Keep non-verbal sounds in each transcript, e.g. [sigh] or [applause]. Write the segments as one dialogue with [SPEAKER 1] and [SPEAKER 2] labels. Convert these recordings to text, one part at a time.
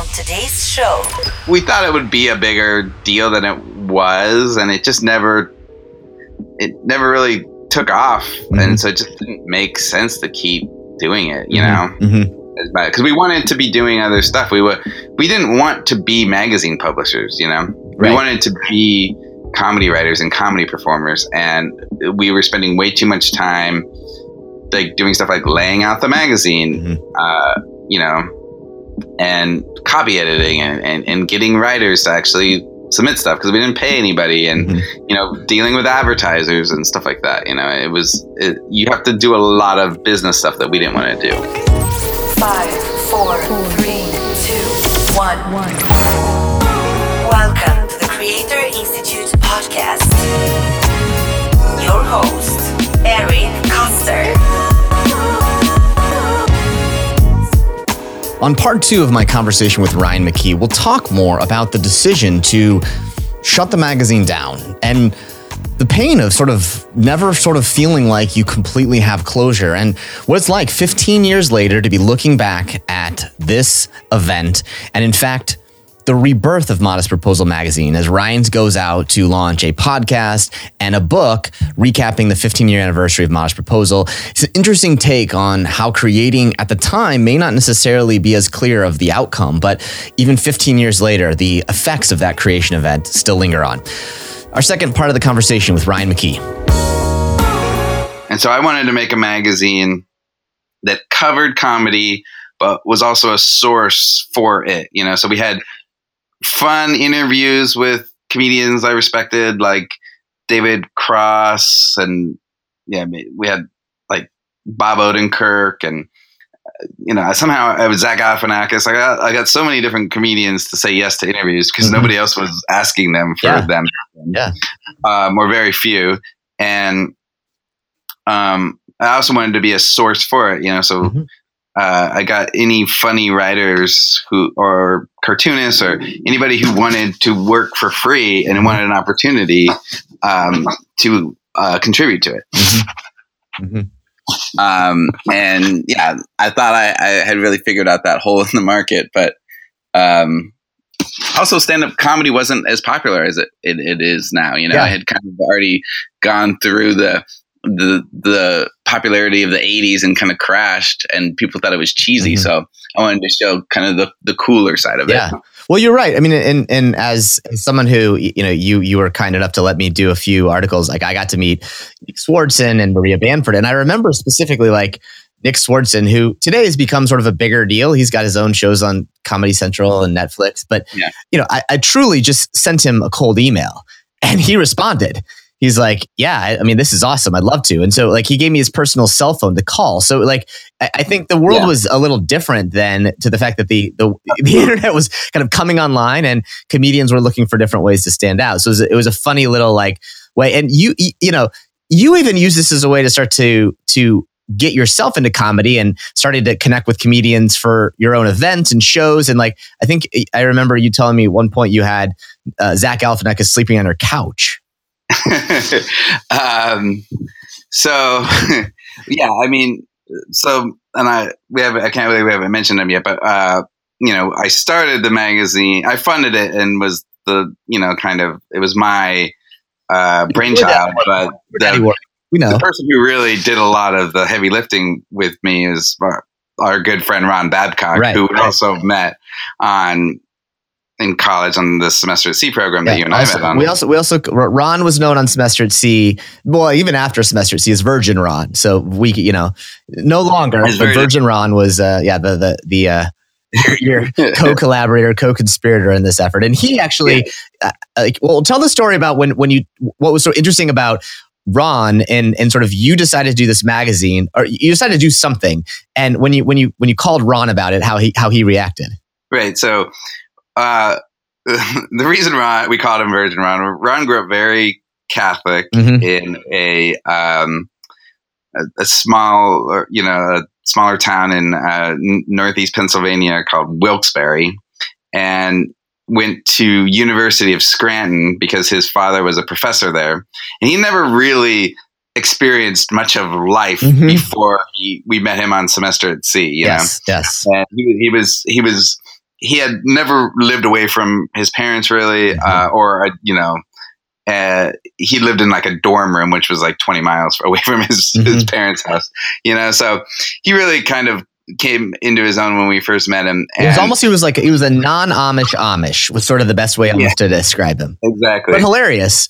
[SPEAKER 1] on today's show.
[SPEAKER 2] We thought it would be a bigger deal than it was, and it just never, it never really took off,
[SPEAKER 3] Mm-hmm.
[SPEAKER 2] and so it just didn't make sense to keep doing it. You
[SPEAKER 3] Mhm.
[SPEAKER 2] know,
[SPEAKER 3] Mhm.
[SPEAKER 2] because we wanted to be doing other stuff. We were, we didn't want to be magazine publishers. You know,
[SPEAKER 3] Right.
[SPEAKER 2] we wanted to be comedy writers and comedy performers, and we were spending way too much time like doing stuff like laying out the magazine,
[SPEAKER 3] Mhm.
[SPEAKER 2] uh, you know, and copy editing and, and, and getting writers to actually submit stuff because we didn't pay anybody and
[SPEAKER 3] Mhm.
[SPEAKER 2] you know dealing with advertisers and stuff like that you know it was it, you have to do a lot of business stuff that we didn't want to do
[SPEAKER 1] Five, four, three, two, one. Welcome to the Creator Institute podcast. Your host, Erin Coster.
[SPEAKER 3] On part two of my conversation with Ryan McKee, we'll talk more about the decision to shut the magazine down and the pain of sort of never sort of feeling like you completely have closure and what it's like 15 years later to be looking back at this event and in fact the rebirth of Modest Proposal magazine as Ryan's goes out to launch a podcast and a book recapping the 15 year anniversary of Modest Proposal. It's an interesting take on how creating at the time may not necessarily be as clear of the outcome, but even 15 years later, the effects of that creation event still linger on. Our second part of the conversation with Ryan McKee.
[SPEAKER 2] and so i wanted to make a magazine that covered comedy but was also a source for it you know so we had fun interviews with comedians i respected like david cross and yeah we had like bob odenkirk and uh, you know somehow I was zach galifianakis i got i got so many different comedians to say yes to interviews because
[SPEAKER 3] Mhm.
[SPEAKER 2] nobody else was asking them for
[SPEAKER 3] Yeah.
[SPEAKER 2] them
[SPEAKER 3] Yeah.
[SPEAKER 2] um, or very few and um, i also wanted to be a source for it you know so
[SPEAKER 3] Mhm.
[SPEAKER 2] Uh, I got any funny writers who or cartoonists or anybody who wanted to work for free and wanted an opportunity um, to uh, contribute to it.
[SPEAKER 3] Mhm.
[SPEAKER 2] Um, and yeah, I thought I, I had really figured out that hole [laughs] in the market, but um, also stand up comedy wasn't as popular as it, it, it is now. You know,
[SPEAKER 3] Yeah.
[SPEAKER 2] I had kind of already gone through the the the popularity of the 80s and kind of crashed and people thought it was cheesy
[SPEAKER 3] Mhm.
[SPEAKER 2] so i wanted to show kind of the, the cooler side of
[SPEAKER 3] Yeah.
[SPEAKER 2] it
[SPEAKER 3] Well, you're right. I mean, and and as someone who you know, you you were kind enough to let me do a few articles. Like I got to meet Nick Swardson and Maria Bamford, and I remember specifically like Nick Swardson, who today has become sort of a bigger deal. He's got his own shows on Comedy Central and Netflix. But
[SPEAKER 2] Yeah.
[SPEAKER 3] you know, I, I truly just sent him a cold email, and he responded. He's like, "Yeah, I, mean, this is awesome. I'd love to." And so, like, he gave me his personal cell phone to call. So, like, I, I think the world
[SPEAKER 2] Yeah.
[SPEAKER 3] was a little different than to the fact that the, the [laughs] the internet was kind of coming online and comedians were looking for different ways to stand out. So it was, a- it was a funny little like way. And you you know you even use this as a way to start to to get yourself into comedy and started to connect with comedians for your own events and shows. And like I think I remember you telling me at one point you had uh, Zach Galifianakis sleeping on your couch. [laughs]
[SPEAKER 2] um, so [laughs] yeah i mean so and i we have i can't believe we haven't mentioned them yet but uh you know i started the magazine i funded it and was the you know kind of it was my uh brainchild but the,
[SPEAKER 3] We know.
[SPEAKER 2] the person who really did a lot of the heavy lifting with me is our, our good friend Ron Babcock,
[SPEAKER 3] Right,
[SPEAKER 2] who we
[SPEAKER 3] right.
[SPEAKER 2] also met on in college on the semester at sea program that
[SPEAKER 3] Yeah,
[SPEAKER 2] you and I
[SPEAKER 3] also-
[SPEAKER 2] met on.
[SPEAKER 3] we also we also Ron was known on semester at sea. Well, even after semester at sea as Virgin Ron. So we you know no longer, but Virgin Ron was uh, yeah the the the uh, your, [laughs] co-collaborator, co-conspirator in this effort, and he actually uh, like well tell the story about when when you what was so interesting about. Ron and and sort of you decided to do this magazine or you decided to do something and when you when you when you called Ron about it how he how he reacted
[SPEAKER 2] Right. So, uh, [laughs] the reason Ron, we called him Virgin Ron, Ron grew up very Catholic
[SPEAKER 3] Mhm.
[SPEAKER 2] in a, um, a, a small, you know, a smaller town in uh, n- northeast Pennsylvania called Wilkes-Barre, and went to University of Scranton because his father was a professor there, and he never really experienced much of life
[SPEAKER 3] Mhm.
[SPEAKER 2] before he, we met him on semester at sea. You know?
[SPEAKER 3] yes yes
[SPEAKER 2] and he, he was he was he had never lived away from his parents really,
[SPEAKER 3] Mhm.
[SPEAKER 2] uh, or uh, you know, uh, he lived in like a dorm room, which was like 20 miles [laughs] away from his his
[SPEAKER 3] Mhm.
[SPEAKER 2] parents' house. You know, so he really kind of came into his own when we first met him.
[SPEAKER 3] It was almost he was like he was a non-Amish Amish was sort of the best way almost to describe him.
[SPEAKER 2] exactly,
[SPEAKER 3] But hilarious.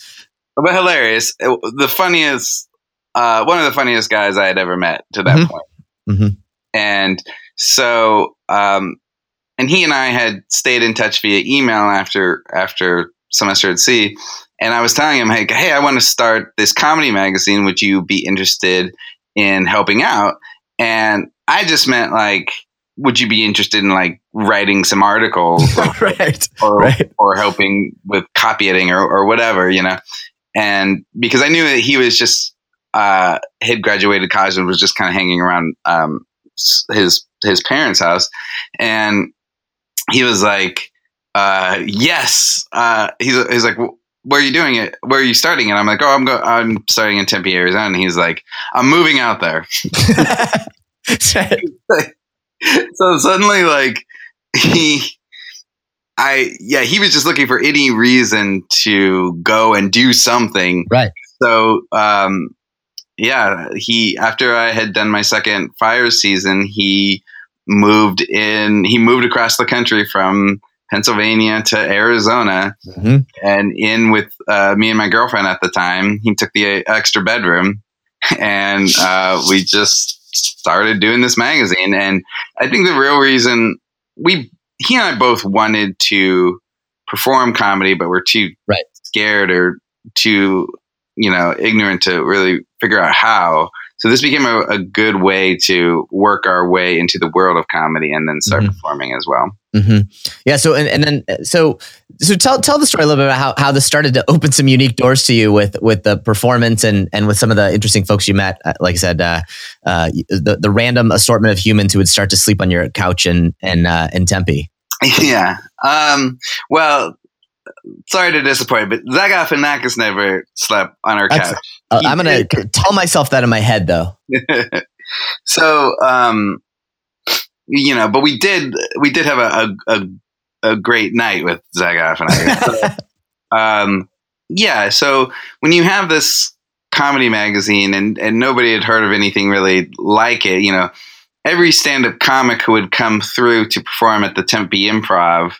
[SPEAKER 2] but hilarious. The funniest, uh, one of the funniest guys I had ever met to that
[SPEAKER 3] Mhm.
[SPEAKER 2] point.
[SPEAKER 3] Mhm.
[SPEAKER 2] And so, um, and he and I had stayed in touch via email after after semester at sea. And I was telling him, hey, hey, I want to start this comedy magazine. Would you be interested in helping out? And I just meant like, would you be interested in like writing some articles [laughs] or,
[SPEAKER 3] right.
[SPEAKER 2] or,
[SPEAKER 3] Right.
[SPEAKER 2] or helping with copy editing or, or whatever, you know? And because I knew that he was just, uh, had graduated college and was just kind of hanging around, um, his, his parents' house. And he was like, uh, yes, uh, he's, he's like, where are you doing it? Where are you starting? And I'm like, oh, I'm go, I'm starting in Tempe, Arizona. And he's like, I'm moving out there. [laughs] so suddenly like he i yeah he was just looking for any reason to go and do something
[SPEAKER 3] Right.
[SPEAKER 2] so um yeah he after i had done my second fire season he moved in he moved across the country from pennsylvania to arizona
[SPEAKER 3] Mhm.
[SPEAKER 2] and in with uh, me and my girlfriend at the time he took the extra bedroom and uh, we just started doing this magazine and i think the real reason we he and i both wanted to perform comedy but we're too
[SPEAKER 3] Right.
[SPEAKER 2] scared or too you know ignorant to really figure out how so this became a, a good way to work our way into the world of comedy and then start
[SPEAKER 3] Mhm.
[SPEAKER 2] performing as well
[SPEAKER 3] hmm Yeah. So and, and then so so tell tell the story a little bit about how, how this started to open some unique doors to you with with the performance and and with some of the interesting folks you met. Uh, Like I said, uh, uh, the the random assortment of humans who would start to sleep on your couch in in uh, in Tempe. [laughs]
[SPEAKER 2] Yeah. Um, well, sorry to disappoint, but Zach Galifianakis never slept on our
[SPEAKER 3] That's-
[SPEAKER 2] couch.
[SPEAKER 3] Uh, I'm gonna tell myself that in my head though. [laughs]
[SPEAKER 2] so, um, you know, but we did we did have a a, a, a great night with Zach Galifianakis. So, [laughs] um, yeah. So when you have this comedy magazine and and nobody had heard of anything really like it, you know, every stand up comic who would come through to perform at the Tempe Improv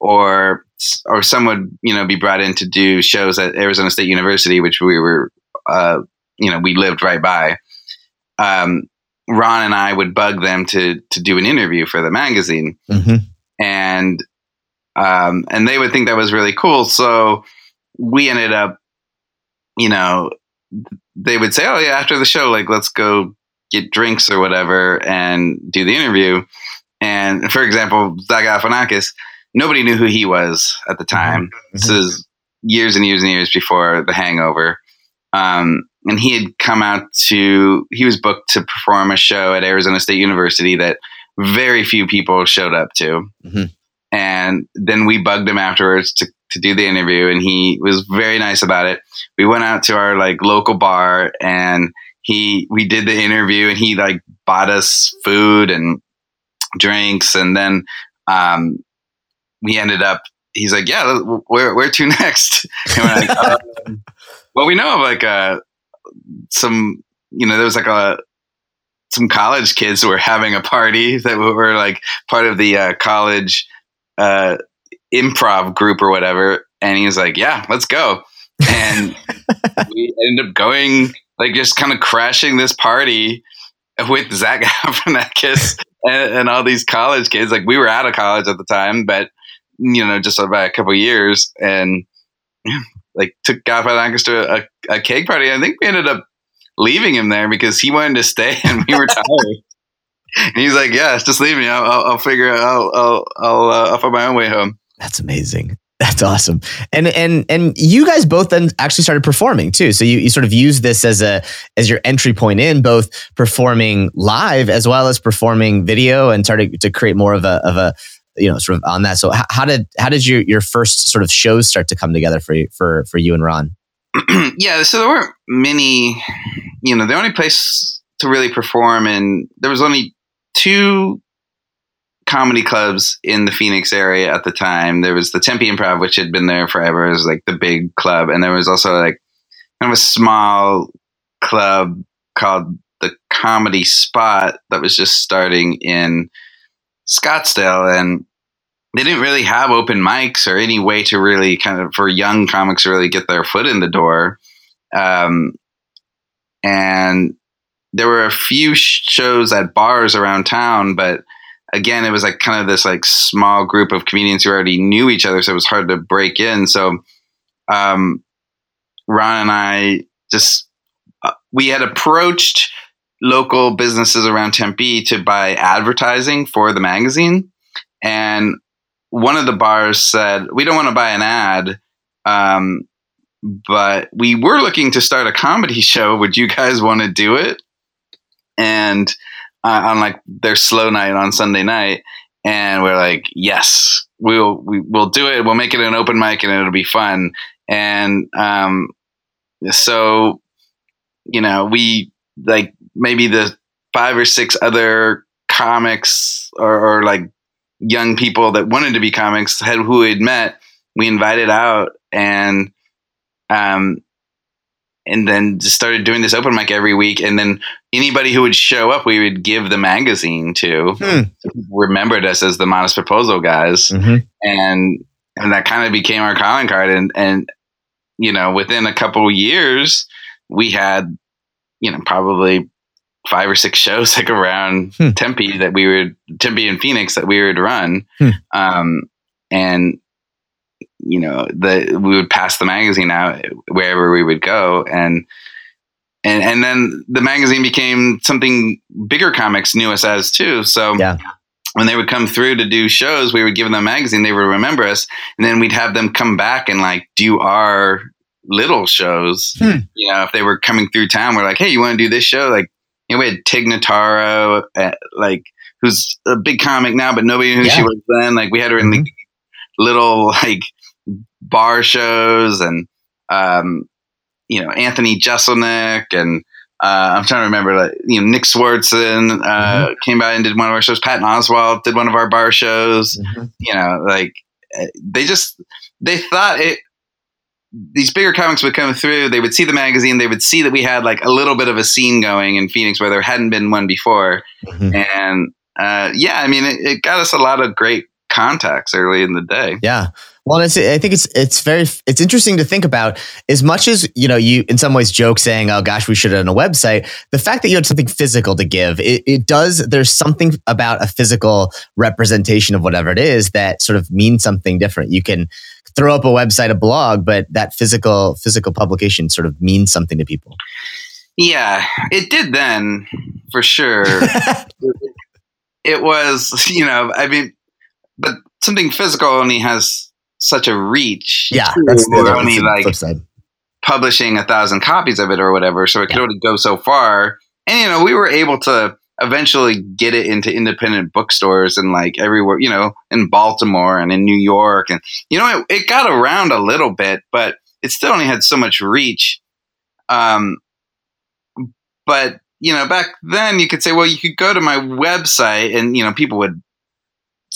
[SPEAKER 2] or or some would you know be brought in to do shows at Arizona State University, which we were uh, you know we lived right by. Um, Ron and I would bug them to to do an interview for the magazine,
[SPEAKER 3] hmm
[SPEAKER 2] and um, and they would think that was really cool. So we ended up, you know, they would say, "Oh yeah, after the show, like let's go get drinks or whatever and do the interview." And for example, Zach Galifianakis, nobody knew who he was at the time. This is years and years and years before The Hangover. Um, and he had come out to, he was booked to perform a show at Arizona State University that very few people showed up to.
[SPEAKER 3] Mhm.
[SPEAKER 2] And then we bugged him afterwards to, to do the interview, and he was very nice about it. We went out to our like local bar, and he we did the interview, and he like bought us food and drinks, and then um, we ended up. He's like, "Yeah, where where to [laughs] next?" And we're like, um, "Well, we know of like uh, some, you know, there was like a some college kids who were having a party that were like part of the uh, college uh, improv group or whatever." And he was like, "Yeah, let's go." And [laughs] we ended up going, like, just kind of crashing this party with Zach [laughs] Galifianakis and, and all these college kids. Like, we were out of college at the time, but you know, just about a couple years, and [clears throat] like took Galifianakis to a, a cake party. I think we ended up leaving him there because he wanted to stay [laughs] and we were tired. and he's like, "Yeah, just leave me. I'll, I'll, I'll figure. I'll I'll I'll, uh, I'll find my own way home."
[SPEAKER 3] That's amazing. That's awesome. And and and you guys both then actually started performing too. So you, you sort of use this as a as your entry point in both performing live as well as performing video and started to create more of a of a you know sort of on that. So how, how did how did your your first sort of shows start to come together for you for for you and Ron? [clears throat]
[SPEAKER 2] yeah, so there weren't many. You know, the only place to really perform, and there was only two comedy clubs in the Phoenix area at the time. There was the Tempe Improv, which had been there forever, was like the big club, and there was also like kind of a small club called the Comedy Spot that was just starting in Scottsdale, and they didn't really have open mics or any way to really kind of for young comics to really get their foot in the door. Um, and there were a few shows at bars around town, but again, it was like kind of this like small group of comedians who already knew each other, so it was hard to break in. So, um, Ron and I just uh, we had approached local businesses around Tempe to buy advertising for the magazine, and one of the bars said, "We don't want to buy an ad." Um, but we were looking to start a comedy show. Would you guys want to do it? And uh, on like their slow night on Sunday night, and we're like, yes, we'll we, will do it. We'll make it an open mic, and it'll be fun. And um, so, you know, we like maybe the five or six other comics or, or like young people that wanted to be comics had who had met. We invited out, and um, and then just started doing this open mic every week. And then anybody who would show up, we would give the magazine to. Hmm. remembered us as the Modest Proposal guys, mm-hmm. and and that kind of became our calling card. And and you know, within a couple years, we had you know probably five or six shows like around hmm. Tempe that we would Tempe and Phoenix that we would run. Hmm. Um, and you know, the we would pass the magazine out wherever we would go, and and and then the magazine became something bigger comics knew us as too. So
[SPEAKER 3] yeah.
[SPEAKER 2] when they would come through to do shows, we would give them a magazine. They would remember us, and then we'd have them come back and like do our little shows. Hmm. You know, if they were coming through town, we're like, hey, you want to do this show? Like, you know, we had Tig Notaro, uh, like who's a big comic now, but nobody knew who yeah. she was then. Like we had her in mm-hmm. the little like bar shows and um, you know Anthony Jeselnik and uh, I'm trying to remember like you know Nick Swardson uh, mm-hmm. came by and did one of our shows. Patton Oswalt did one of our bar shows. Mm-hmm. You know, like eh, they just they thought it. These bigger comics would come through. They would see the magazine. They would see that we had like a little bit of a scene going in Phoenix where there hadn't been one before. Mm-hmm. And uh, yeah, I mean, it, it got us a lot of great contacts early in the day.
[SPEAKER 3] Yeah. Well, I think it's it's very it's interesting to think about. As much as you know, you in some ways joke saying, "Oh gosh, we should have done a website." The fact that you had something physical to give, it, it does. There's something about a physical representation of whatever it is that sort of means something different. You can throw up a website, a blog, but that physical physical publication sort of means something to people.
[SPEAKER 2] Yeah, it did then for sure. [laughs] it was, you know, I mean, but something physical only has such a reach.
[SPEAKER 3] Yeah, that's the,
[SPEAKER 2] we're only like publishing a thousand copies of it or whatever, so it could only go so far. And you know, we were able to eventually get it into independent bookstores and like everywhere, you know, in Baltimore and in New York, and you know, it, it got around a little bit, but it still only had so much reach. Um, but you know, back then you could say, well, you could go to my website, and you know, people would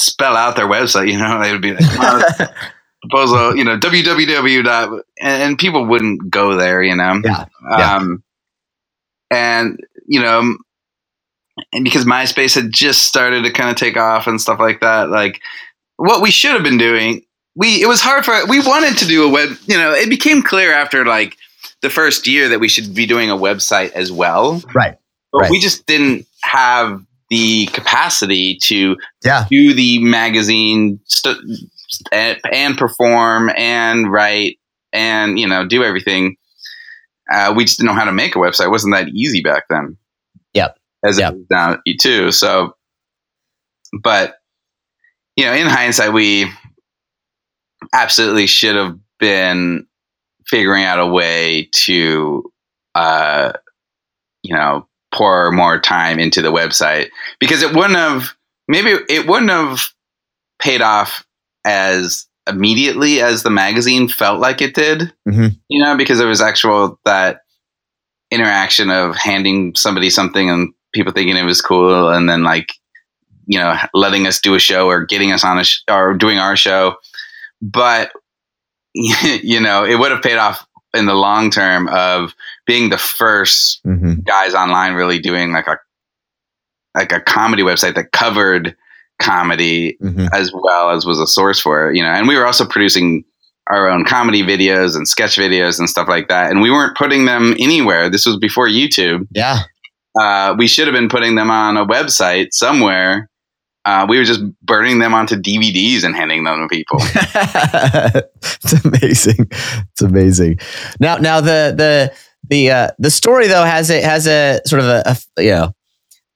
[SPEAKER 2] spell out their website. You know, [laughs] they would be like, [laughs] proposal, you know, www. Dot, and people wouldn't go there, you know.
[SPEAKER 3] Yeah. yeah.
[SPEAKER 2] Um, and you know, and because MySpace had just started to kind of take off and stuff like that, like what we should have been doing, we it was hard for we wanted to do a web. You know, it became clear after like the first year that we should be doing a website as well.
[SPEAKER 3] Right.
[SPEAKER 2] But
[SPEAKER 3] right.
[SPEAKER 2] we just didn't have the capacity to
[SPEAKER 3] yeah.
[SPEAKER 2] do the magazine st- and perform and write and you know do everything. Uh, we just didn't know how to make a website. It wasn't that easy back then.
[SPEAKER 3] Yep.
[SPEAKER 2] As
[SPEAKER 3] yep.
[SPEAKER 2] it is now too. So, but you know, in hindsight, we absolutely should have been figuring out a way to, uh, you know, pour more time into the website because it wouldn't have maybe it wouldn't have paid off as immediately as the magazine felt like it did mm-hmm. you know because there was actual that interaction of handing somebody something and people thinking it was cool and then like you know, letting us do a show or getting us on a sh- or doing our show. But [laughs] you know, it would have paid off in the long term of being the first
[SPEAKER 3] hmm
[SPEAKER 2] guys online really doing like a like a comedy website that covered comedy
[SPEAKER 3] hmm
[SPEAKER 2] as well as was a source for it, you know. And we were also producing our own comedy videos and sketch videos and stuff like that. And we weren't putting them anywhere. This was before YouTube.
[SPEAKER 3] Yeah.
[SPEAKER 2] Uh, we should have been putting them on a website somewhere. Uh, we were just burning them onto DVDs and handing them to people. [laughs]
[SPEAKER 3] it's amazing. It's amazing. Now, now the the the uh, the story though has a has a sort of a, a you know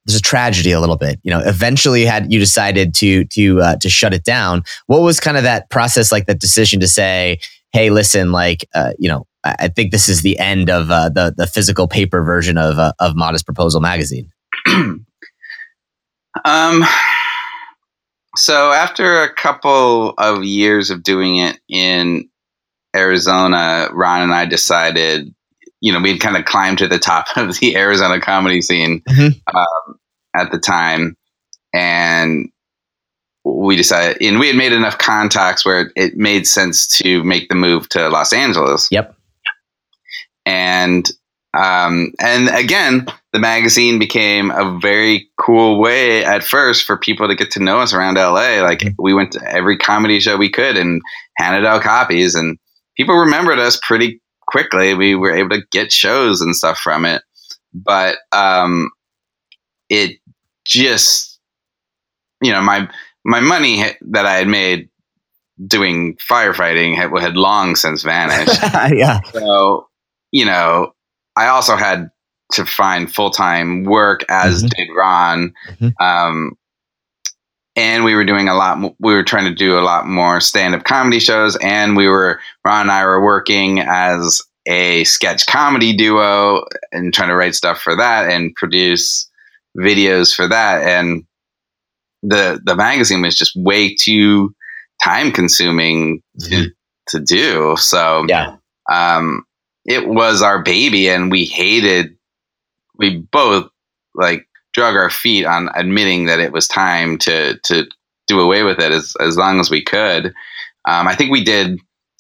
[SPEAKER 3] there's a tragedy a little bit. You know, eventually had you decided to to uh, to shut it down. What was kind of that process like? That decision to say, hey, listen, like uh, you know, I, I think this is the end of uh, the the physical paper version of uh, of Modest Proposal magazine. [clears throat]
[SPEAKER 2] Um, so after a couple of years of doing it in Arizona, Ron and I decided, you know, we'd kind of climbed to the top [laughs] of the Arizona comedy scene
[SPEAKER 3] Mhm.
[SPEAKER 2] um, at the time, and we decided, and we had made enough contacts where it made sense to make the move to Los Angeles.
[SPEAKER 3] Yep.
[SPEAKER 2] And um, and again, the magazine became a very cool way at first for people to get to know us around LA. Like we went to every comedy show we could and handed out copies, and people remembered us pretty quickly. We were able to get shows and stuff from it, but um, it just, you know, my my money that I had made doing firefighting had, had long since vanished. [laughs]
[SPEAKER 3] yeah.
[SPEAKER 2] So, you know, I also had to find full time work, as
[SPEAKER 3] Mhm.
[SPEAKER 2] did Ron.
[SPEAKER 3] Mhm.
[SPEAKER 2] Um, and we were doing a lot. We were trying to do a lot more stand up comedy shows, and we were Ron and I were working as a sketch comedy duo and trying to write stuff for that and produce videos for that. And the the magazine was just way too time consuming to, to do. So
[SPEAKER 3] Yeah.
[SPEAKER 2] um, it was our baby, and we hated. We both like drug our feet on admitting that it was time to to do away with it as as long as we could. Um, I think we did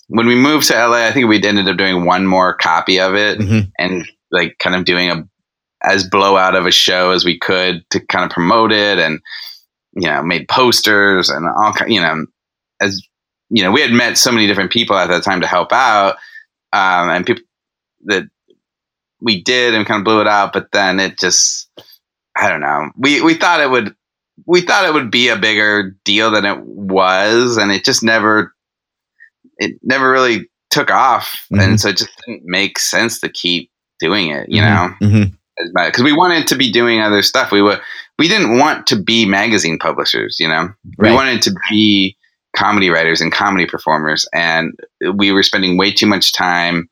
[SPEAKER 2] when we moved to LA. I think we ended up doing one more copy of it
[SPEAKER 3] Mhm.
[SPEAKER 2] and like kind of doing a as blowout of a show as we could to kind of promote it and you know made posters and all you know as you know we had met so many different people at that time to help out um, and people that we did and kind of blew it out but then it just i don't know we we thought it would we thought it would be a bigger deal than it was and it just never it never really took off
[SPEAKER 3] Mhm.
[SPEAKER 2] and so it just didn't make sense to keep doing it you
[SPEAKER 3] Mhm.
[SPEAKER 2] know
[SPEAKER 3] Mhm.
[SPEAKER 2] because we wanted to be doing other stuff we were we didn't want to be magazine publishers you know we wanted to be comedy writers and comedy performers and we were spending way too much time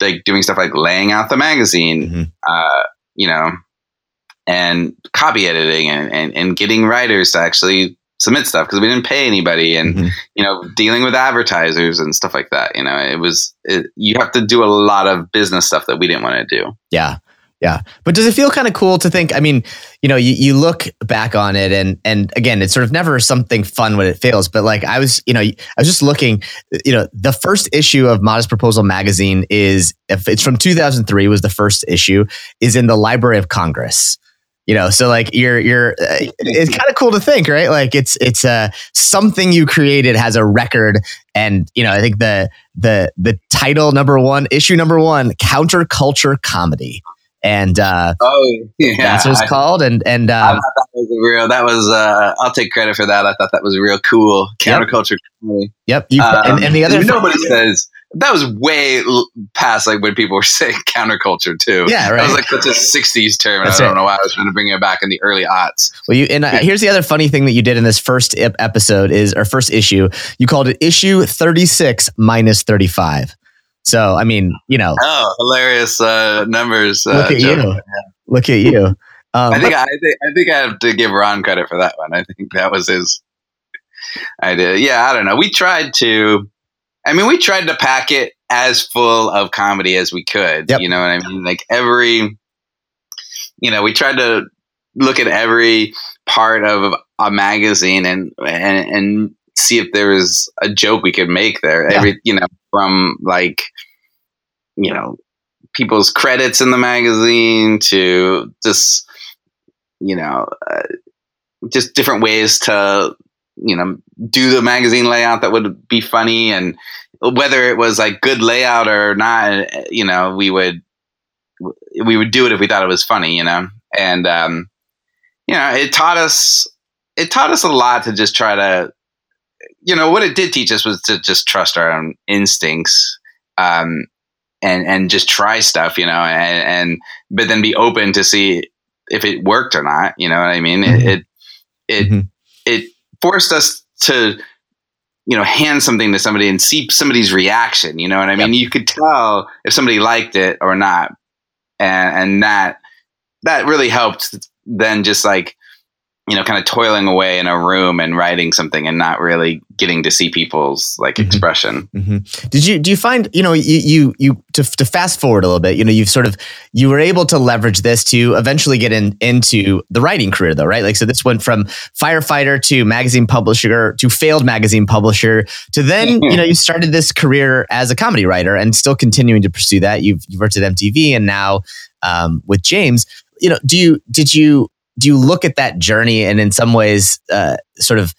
[SPEAKER 2] like doing stuff like laying out the magazine
[SPEAKER 3] Mhm.
[SPEAKER 2] uh, you know and copy editing and, and, and getting writers to actually submit stuff because we didn't pay anybody and
[SPEAKER 3] Mhm.
[SPEAKER 2] you know dealing with advertisers and stuff like that you know it was it, you have to do a lot of business stuff that we didn't want to do
[SPEAKER 3] Yeah. Yeah. But does it feel kind of cool to think? I mean, you know, you, you look back on it and and again, it's sort of never something fun when it fails. But like I was, you know, I was just looking, you know, the first issue of Modest Proposal magazine is if it's from 2003 was the first issue, is in the Library of Congress. You know, so like you're you're uh, it's kind of cool to think, right? Like it's it's uh something you created has a record and you know, I think the the the title number 1, issue number 1, counterculture comedy and uh,
[SPEAKER 2] oh yeah
[SPEAKER 3] that's what it's
[SPEAKER 2] I-
[SPEAKER 3] called. And and uh,
[SPEAKER 2] thought that was real. That was. Uh, I'll take credit for that. I thought that was real cool
[SPEAKER 3] Yep.
[SPEAKER 2] counterculture. comedy.
[SPEAKER 3] yep, you,
[SPEAKER 2] Um,
[SPEAKER 3] and, and the other
[SPEAKER 2] nobody says that was way l- past like when people were [laughs] saying counterculture too.
[SPEAKER 3] Yeah,
[SPEAKER 2] That
[SPEAKER 3] right.
[SPEAKER 2] was like such a '60s term.
[SPEAKER 3] That's
[SPEAKER 2] I don't
[SPEAKER 3] it.
[SPEAKER 2] know why I was trying to bring it back in the early aughts.
[SPEAKER 3] Well, you and uh, here's the other funny thing that you did in this first ep- episode is or first issue. You called it issue 36 minus 35. So I mean, you know,
[SPEAKER 2] Oh, hilarious uh, numbers! Uh,
[SPEAKER 3] look at
[SPEAKER 2] joke.
[SPEAKER 3] you, look at you. Um,
[SPEAKER 2] I think I, think I think I have to give Ron credit for that one. I think that was his idea. Yeah, I don't know. We tried to. I mean, we tried to pack it as full of comedy as we could.
[SPEAKER 3] Yep.
[SPEAKER 2] You know what I mean? Like every, you know, we tried to look at every part of a magazine and and, and see if there was a joke we could make there.
[SPEAKER 3] Yeah.
[SPEAKER 2] Every you know from like you know people's credits in the magazine to just you know uh, just different ways to you know do the magazine layout that would be funny and whether it was like good layout or not you know we would we would do it if we thought it was funny you know? And um you know it taught us it taught us a lot to just try to you know what it did teach us was to just trust our own instincts um and and just try stuff you know and, and but then be open to see if it worked or not you know what i mean? It it it,
[SPEAKER 3] Mhm.
[SPEAKER 2] it forced us to you know hand something to somebody and see somebody's reaction you know what i mean? You could tell if somebody liked it or not. And and that that really helped then just like you know kind of toiling away in a room and writing something and not really getting to see people's like
[SPEAKER 3] Mhm.
[SPEAKER 2] expression
[SPEAKER 3] hmm Did you do you find you know you you you to, to fast forward a little bit? You know, you've sort of you were able to leverage this to eventually get in into the writing career, though, right? Like, so this went from firefighter to magazine publisher to failed magazine publisher to then [laughs] you know you started this career as a comedy writer and still continuing to pursue that. You've you've worked at MTV and now um, with James. You know, do you did you do you look at that journey and in some ways uh, sort of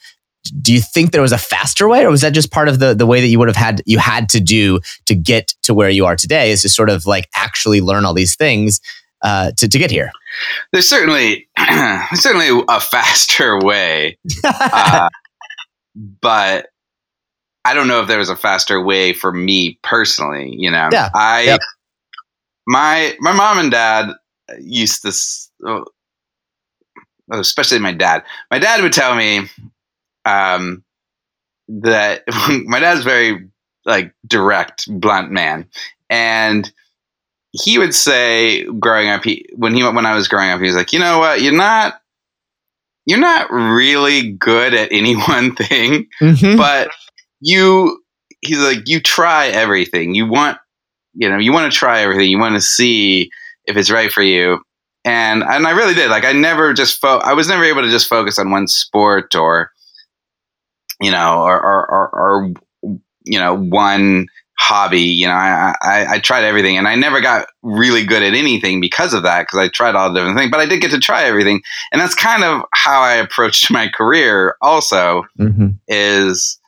[SPEAKER 3] do you think there was a faster way or was that just part of the the way that you would have had you had to do to get to where you are today is to sort of like actually learn all these things uh, to, to get here
[SPEAKER 2] there's certainly [clears throat] certainly a faster way [laughs] uh, but I don't know if there was a faster way for me personally. You know,
[SPEAKER 3] Yeah.
[SPEAKER 2] I my my mom and dad used to, especially my dad. My dad would tell me um, that [laughs] my dad's very like direct, blunt man, and he would say growing up he when he when I was growing up he was like you know what? You're not you're not really good at any [laughs] one thing
[SPEAKER 3] Mhm.
[SPEAKER 2] but you he's like you try everything. You want you know you want to try everything. You want to see if it's right for you and and I really did. Like I never just fo- I was never able to just focus on one sport or you know or or, or, or you know one hobby. You know I, I I tried everything and I never got really good at anything because of that because I tried all the different things but I did get to try everything. And that's kind of how I approached [laughs] my career also
[SPEAKER 3] Mhm.
[SPEAKER 2] is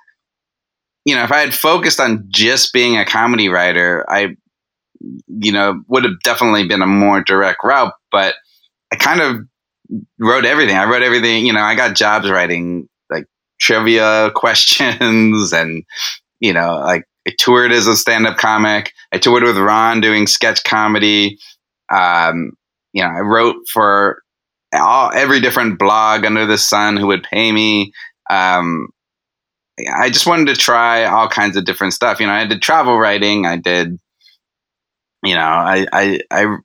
[SPEAKER 2] you know if i had focused on just being a comedy writer i you know would have definitely been a more direct route but i kind of wrote everything i wrote everything you know i got jobs writing like trivia [laughs] questions and you know like i toured as a stand-up comic i toured with ron doing sketch comedy um you know i wrote for all every different blog under the sun who would pay me um I just wanted to try all kinds of different stuff. You know, I did travel writing. I did, you know, I I, I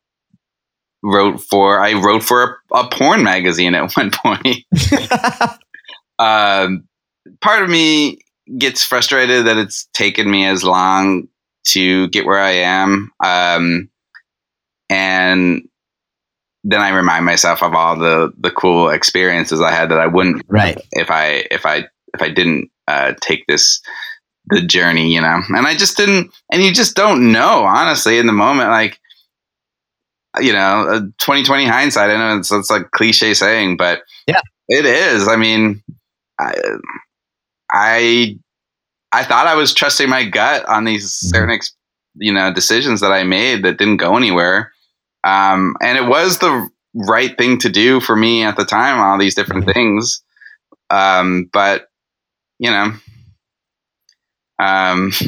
[SPEAKER 2] wrote for I wrote for a, a porn magazine at [laughs] one point. [laughs] um, part of me gets frustrated that it's taken me as long to get where I am, um, and then I remind myself of all the the cool experiences I had that I wouldn't
[SPEAKER 3] right
[SPEAKER 2] if I if I if I didn't uh, take this the journey, you know. And I just didn't, and you just don't know, honestly, in the moment. Like, you know, twenty twenty hindsight. I know it's it's like cliche saying, but
[SPEAKER 3] Yeah.
[SPEAKER 2] it is. I mean, I I I thought I was trusting my gut on these
[SPEAKER 3] Mhm.
[SPEAKER 2] certain, ex, you know, decisions that I made that didn't go anywhere. Um, and it was the right thing to do for me at the time. All these different
[SPEAKER 3] Mhm.
[SPEAKER 2] things, um, but you know, um, [laughs]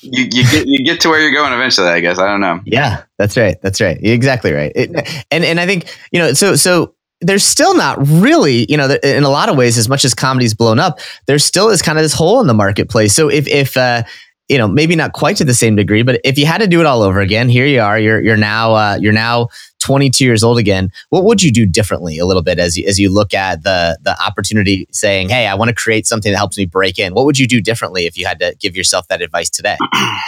[SPEAKER 2] you, you get you get to where you're going eventually. I guess I don't know.
[SPEAKER 3] Yeah, that's right. That's right. Exactly right. It, and and I think you know, so so there's still not really, you know, in a lot of ways, as much as comedy's blown up, there still is kind of this hole in the marketplace. So if if uh, you know, maybe not quite to the same degree, but if you had to do it all over again, here you are. You're you're now uh, you're now 22 years old again. What would you do differently a little bit as you, as you look at the the opportunity, saying, "Hey, I want to create something that helps me break in." What would you do differently if you had to give yourself that advice today? [clears throat]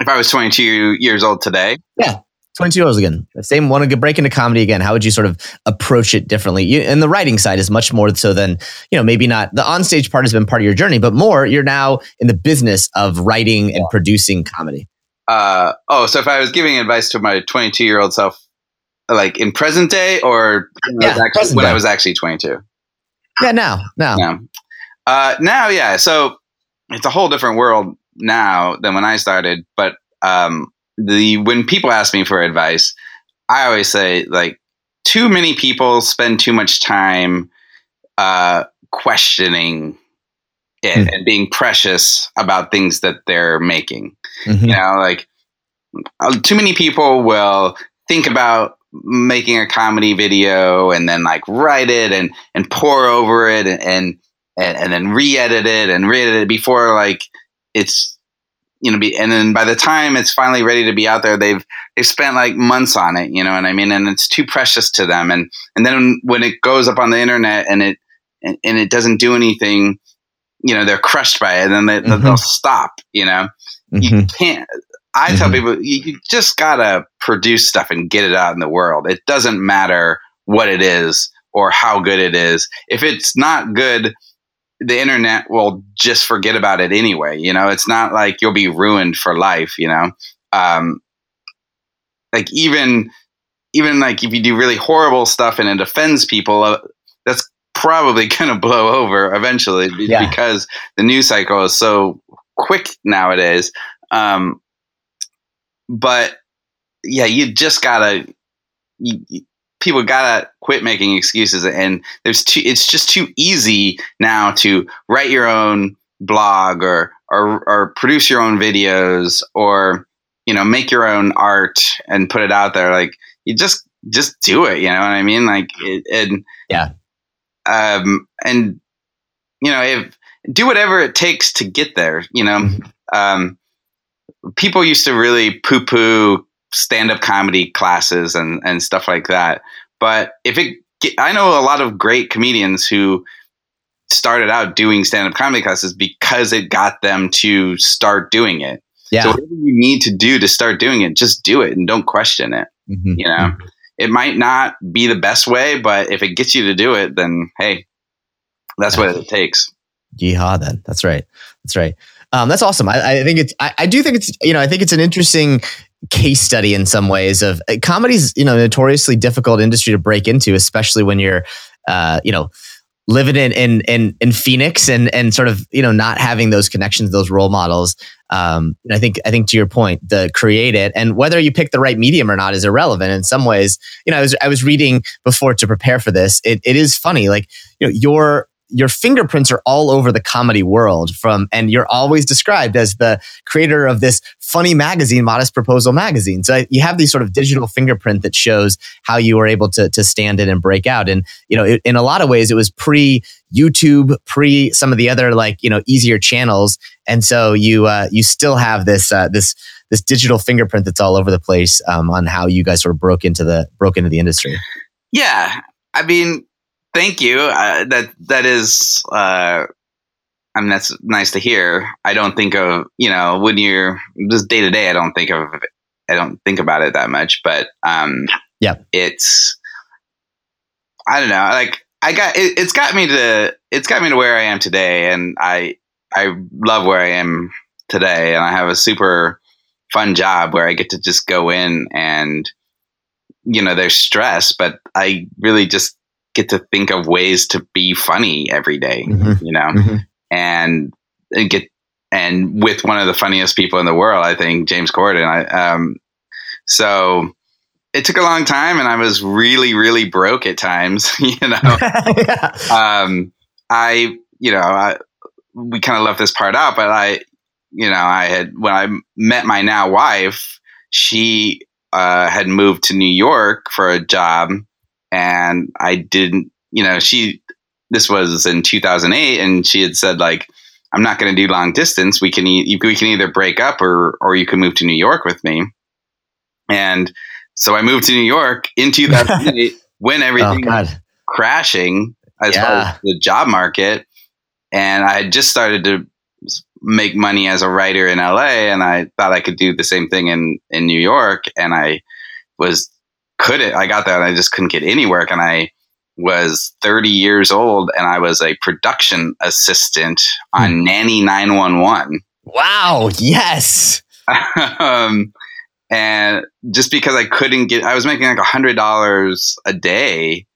[SPEAKER 2] If I was 22 years old today,
[SPEAKER 3] Yeah. 22 years again. Same, want to break into comedy again. How would you sort of approach it differently? You, and the writing side is much more so than, you know, maybe not the onstage part has been part of your journey, but more you're now in the business of writing and producing comedy.
[SPEAKER 2] Uh, oh, so if I was giving advice to my 22 year old self, like in present day or when,
[SPEAKER 3] Yeah,
[SPEAKER 2] I, was actually, when I was actually 22?
[SPEAKER 3] Yeah, now, now.
[SPEAKER 2] now. Uh, now, yeah. So it's a whole different world now than when I started. But um, the when people ask me for advice, I always say like too many people spend too much time uh, questioning it
[SPEAKER 3] Hmm.
[SPEAKER 2] and being precious about things that they're making.
[SPEAKER 3] Mhm.
[SPEAKER 2] You know, like uh, too many people will think about making a comedy video and then like write it and and pour over it and and, and then re-edit it and re-edit it before like it's you know be and then by the time it's finally ready to be out there they've they've spent like months on it you know what i mean and it's too precious to them and and then when it goes up on the internet and it and, and it doesn't do anything you know they're crushed by it and then they,
[SPEAKER 3] Mhm.
[SPEAKER 2] they'll stop you know you
[SPEAKER 3] Mhm.
[SPEAKER 2] can't i tell
[SPEAKER 3] Mhm.
[SPEAKER 2] people you, you just gotta produce stuff and get it out in the world. It doesn't matter what it is or how good it is. If it's not good the internet will just forget about it anyway you know? It's not like you'll be ruined for life you know? Um like even even like if you do really horrible stuff and it offends people uh, that's probably [laughs] going to blow over eventually
[SPEAKER 3] Yeah.
[SPEAKER 2] because the news cycle is so quick nowadays. Um but yeah you just gotta you, you- people gotta quit making excuses and there's too it's just too easy now to write your own blog or or, or produce your own videos or you know make your own art and put it out there like you just just do it you know what i mean like it, and
[SPEAKER 3] Yeah.
[SPEAKER 2] um and you know if do whatever it takes to get there you know
[SPEAKER 3] Mhm.
[SPEAKER 2] um people used to really poo poo stand up comedy classes and and stuff like that but if it i know a lot of great comedians who started out doing stand up comedy classes because it got them to start doing it
[SPEAKER 3] Yeah.
[SPEAKER 2] so whatever you need to do to start doing it, just do it and don't question it.
[SPEAKER 3] Mhm.
[SPEAKER 2] You know, it might not be the best way, but if it gets you to do it, then hey, that's what it takes.
[SPEAKER 3] Yeehaw, then. That's right. That's right. Um, that's awesome. I, I think it's, I, I do think it's, you know, I think it's an interesting case study in some ways of uh, comedy's, you know, notoriously difficult industry to break into, especially when you're, uh, you know, living in, in, in, in Phoenix and, and sort of, you know, not having those connections, those role models. Um, I think, I think to your point, the create it and whether you pick the right medium or not is irrelevant in some ways. You know, I was, I was reading before to prepare for this. It, it is funny. Like, you know, your, your fingerprints are all over the comedy world from and you're always described as the creator of this funny magazine modest proposal magazine. So you have these sort of digital fingerprint that shows how you were able to, to stand in and break out. And you know it, in a lot of ways it was pre youtube pre some of the other like you know easier channels. And so you uh, you still have this uh, this this digital fingerprint that's all over the place um, on how you guys sort of broke into the broke into the industry.
[SPEAKER 2] Yeah, I mean, thank you. Uh, that that is, uh, I mean, that's nice to hear. I don't think of you know when you're just day to day. I don't think of I don't think about it that much, but um,
[SPEAKER 3] Yeah.
[SPEAKER 2] it's I don't know. Like I got it, it's got me to it's got me to where I am today, and I I love where I am today, and I have a super fun job where I get to just go in and you know there's stress, but I really just get to think of ways to be funny every day,
[SPEAKER 3] Mhm.
[SPEAKER 2] you know,
[SPEAKER 3] Mhm.
[SPEAKER 2] and, and get and with one of the funniest people in the world, I think James Corden. I um so it took a long time, and I was really really broke at times, [laughs] you know [laughs]
[SPEAKER 3] yeah.
[SPEAKER 2] um, I, you know, I, we kind of left this part out, but I, you know, I had, when I met my now wife, she uh, had moved to New York for a job and I didn't, you know, she, this was in 2008 and she had said like, I'm not going to do long distance. We can, e- we can either break up or, or you can move to New York with me. And so I moved to New York in [laughs] 2008 when
[SPEAKER 3] oh
[SPEAKER 2] everything
[SPEAKER 3] god
[SPEAKER 2] crashing as far as the job market. And I had just started to make money as a writer in LA and I thought I could do the same thing in, in New York. And I was couldn't. I got there and I just couldn't get any work, and I was 30 years old and I was a production assistant on Nanny 911.
[SPEAKER 3] Wow. Yes. [laughs]
[SPEAKER 2] um, and just because I couldn't get, I was making like a hundred dollars a day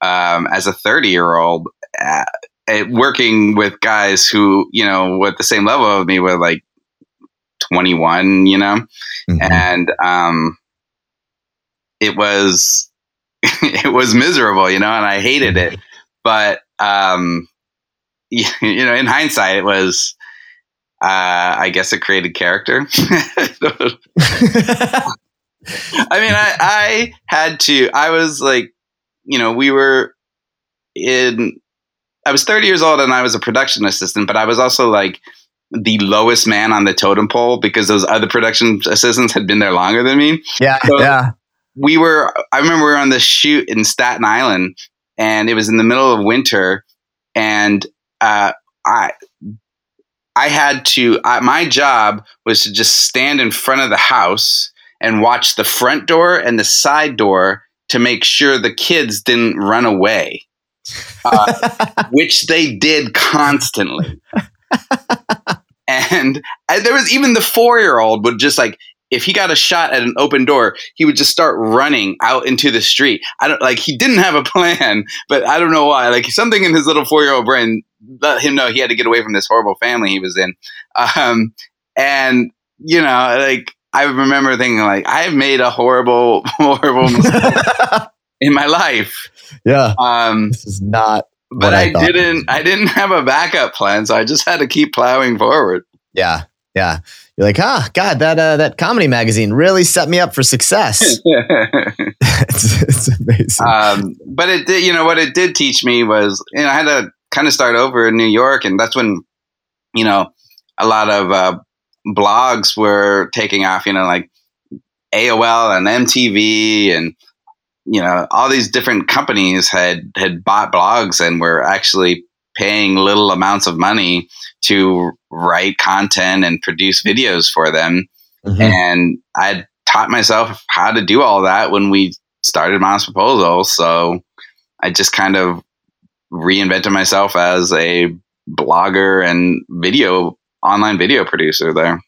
[SPEAKER 2] um, as a 30 year old, uh, working with guys who, you know, with the same level of me were like 21, you know,
[SPEAKER 3] Mhm.
[SPEAKER 2] and um, it was [laughs] it was miserable, you know, and I hated it. But um, [laughs] you know, in hindsight, it was. Uh, I guess it created character. [laughs] I mean, I, I had to. I was like, you know, we were in. I was 30 years old and I was a production assistant, but I was also like the lowest man on the totem pole because those other production assistants had been there longer than me.
[SPEAKER 3] yeah.
[SPEAKER 2] So-
[SPEAKER 3] yeah.
[SPEAKER 2] We were. I remember we were on the shoot in Staten Island, and it was in the middle of winter, and uh, I. I had to. I, my job was to just stand in front of the house and watch the front door and the side door to make sure the kids didn't run away, uh, [laughs] which they did constantly. [laughs] and, and there was even the four year old would just like, if he got a shot at an open door, he would just start running out into the street. I don't like he didn't have a plan, [laughs] but I don't know why. Like something in his little four year old brain let him know he had to get away from this horrible family he was in. Um, and you know, like I remember thinking, like I've made a horrible, [laughs] horrible mistake [laughs] in my life.
[SPEAKER 3] yeah.
[SPEAKER 2] Um,
[SPEAKER 3] This is not.
[SPEAKER 2] but
[SPEAKER 3] what
[SPEAKER 2] I, didn't. I didn't have a backup plan, so I just had to keep plowing forward.
[SPEAKER 3] Yeah. Yeah. You're like, ah, God, that uh, that comedy magazine really set me up for success. [laughs] it's, it's amazing.
[SPEAKER 2] um, but it did. You know what it did teach me was, you know, I had to kind of start over in New York, and that's when, you know, a lot of uh, blogs were taking off. You know, like AOL and MTV and you know all these different companies had had bought blogs and were actually paying little amounts of money to write content and produce videos for them
[SPEAKER 3] Mhm.
[SPEAKER 2] and i taught myself how to do all that when we started Modest Proposal. So I just kind of reinvented myself as a blogger and video online video producer there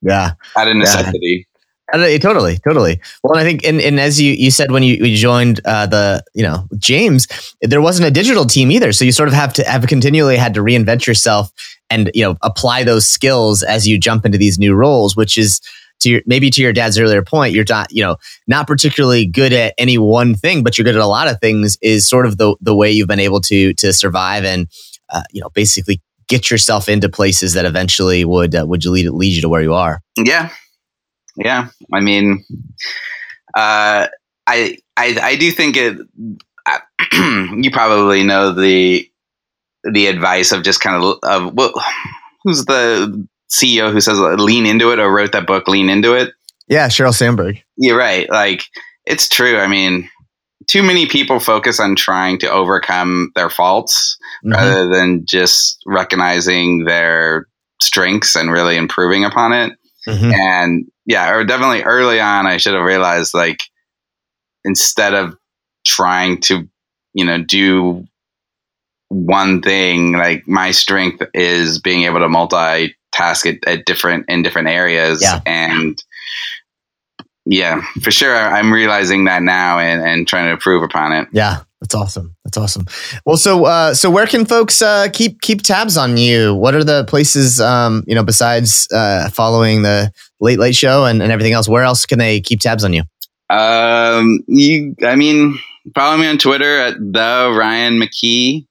[SPEAKER 3] yeah.
[SPEAKER 2] out of necessity.
[SPEAKER 3] Totally, totally. Well, I think, and, and as you, you said when you, you joined uh, the, you know, James, there wasn't a digital team either. So you sort of have to have continually had to reinvent yourself and, you know, apply those skills as you jump into these new roles, which is to your, maybe to your dad's earlier point, you're not, you know, not particularly good at any one thing, but you're good at a lot of things is sort of the, the way you've been able to, to survive and, uh, you know, basically get yourself into places that eventually would, uh, would lead, lead you to where you are.
[SPEAKER 2] Yeah. Yeah. I mean, uh, I, I, I do think it, [clears throat] you probably know the, the advice of just kind of, of well, who's the CEO who says lean into it or wrote that book, lean into it.
[SPEAKER 3] Yeah. Sheryl Sandberg.
[SPEAKER 2] You're right. Like it's true. I mean, too many people focus on trying to overcome their faults
[SPEAKER 3] Mhm.
[SPEAKER 2] rather than just recognizing their strengths and really improving upon it.
[SPEAKER 3] Mhm.
[SPEAKER 2] And yeah, or definitely early on, I should have realized like instead of trying to, you know, do one thing, like my strength is being able to multitask at, at different in different areas.
[SPEAKER 3] Yeah.
[SPEAKER 2] And yeah, for sure, I'm realizing that now and, and trying to improve upon it.
[SPEAKER 3] Yeah, that's awesome. That's awesome. Well, so uh, so where can folks uh, keep keep tabs on you? What are the places um, you know besides uh, following the Late Late Show and, and everything else? Where else can they keep tabs on you?
[SPEAKER 2] Um, you, I mean, follow me on Twitter at the Ryan McKee.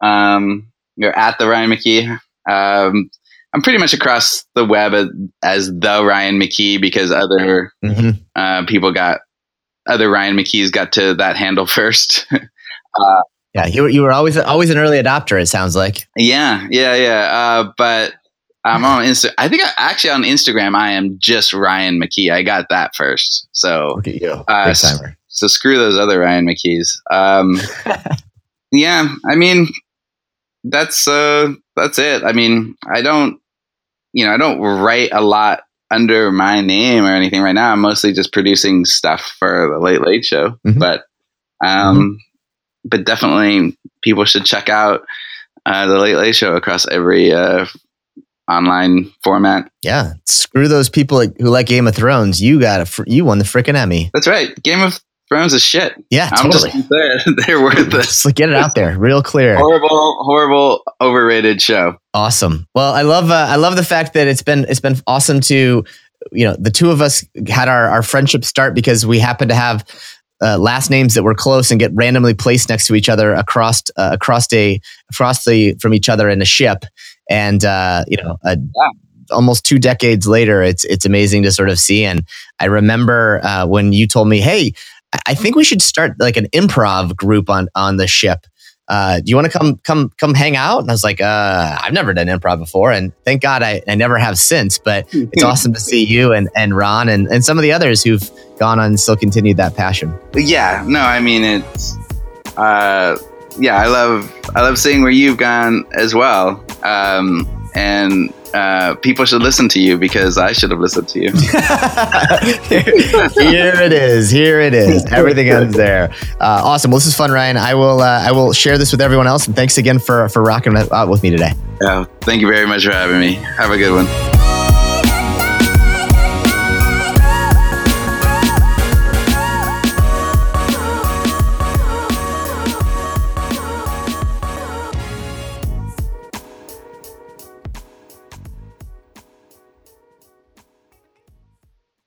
[SPEAKER 2] Um, you're at the Ryan McKee. Um, I'm pretty much across the web as, as the Ryan McKee because other
[SPEAKER 3] Mm-hmm.
[SPEAKER 2] uh, people got other Ryan McKees got to that handle [laughs] first.
[SPEAKER 3] Yeah, you were you were always always an early adopter. It sounds like.
[SPEAKER 2] yeah, yeah, yeah. Uh, but I'm on Insta. I think I, actually on Instagram I am just Ryan McKee. I got that first. So
[SPEAKER 3] Look at you,
[SPEAKER 2] Uh,
[SPEAKER 3] timer.
[SPEAKER 2] so screw those other Ryan McKees. Um, [laughs] yeah, I mean, that's uh, that's it. I mean, I don't, you know, I don't write a lot under my name or anything right now. I'm mostly just producing stuff for the Late Late Show,
[SPEAKER 3] Mhm.
[SPEAKER 2] but um, but definitely people should check out uh, the Late Late Show across every uh, online format.
[SPEAKER 3] Yeah, screw those people who like Game of Thrones. You got a fr- you won the freaking Emmy.
[SPEAKER 2] That's right. Game of Thrones is shit.
[SPEAKER 3] Yeah,
[SPEAKER 2] I'm
[SPEAKER 3] totally.
[SPEAKER 2] just gonna say it. [laughs] they're.
[SPEAKER 3] Just get it out there, real clear.
[SPEAKER 2] horrible, horrible, overrated show.
[SPEAKER 3] Awesome. Well, I love uh, I love the fact that it's been it's been awesome to you know the two of us had our our friendship start because we happen to have uh, last names that were close and get randomly placed next to each other across uh, across a across the from each other in a ship and uh, you know a, almost two decades later it's it's amazing to sort of see and I remember uh, when you told me hey I- I think we should start like an improv group on on the ship uh, do you want to come come come hang out? And I was like, uh, I've never done improv before, and thank God I, I never have since. But it's [laughs] awesome to see you and and Ron and, and some of the others who've gone on and still continued that passion.
[SPEAKER 2] yeah no i mean it's uh yeah i love i love seeing where you've gone as well um and uh people should listen to you because i should have listened to you [laughs]
[SPEAKER 3] here it is. Here it is. Everything ends there. Uh, awesome. Well, this is fun, Ryan. I will uh, I will share this with everyone else. And thanks again for for rocking out with me today.
[SPEAKER 2] yeah thank you very much for having me have a good one